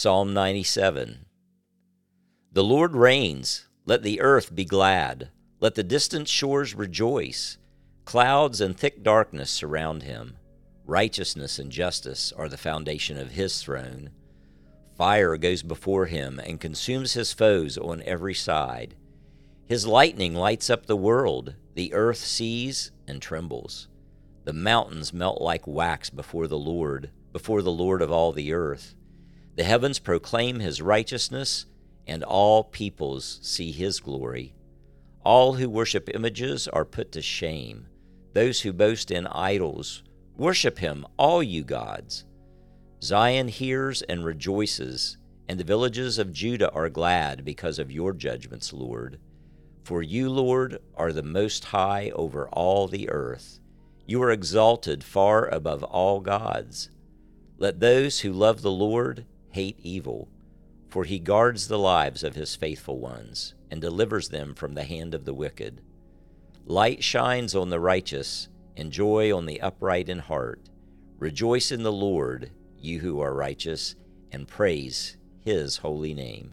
Psalm 97 The Lord reigns. Let the earth be glad. Let the distant shores rejoice. Clouds and thick darkness surround him. Righteousness and justice are the foundation of his throne. Fire goes before him and consumes his foes on every side. His lightning lights up the world. The earth sees and trembles. The mountains melt like wax before the Lord, before the Lord of all the earth. The heavens proclaim his righteousness, and all peoples see his glory. All who worship images are put to shame. Those who boast in idols, worship him, all you gods. Zion hears and rejoices, and the villages of Judah are glad because of your judgments, Lord. For you, Lord, are the most high over all the earth. You are exalted far above all gods. Let those who love the Lord hate evil, for he guards the lives of his faithful ones and delivers them from the hand of the wicked. Light shines on the righteous, and joy on the upright in heart. Rejoice in the Lord, you who are righteous, and praise his holy name.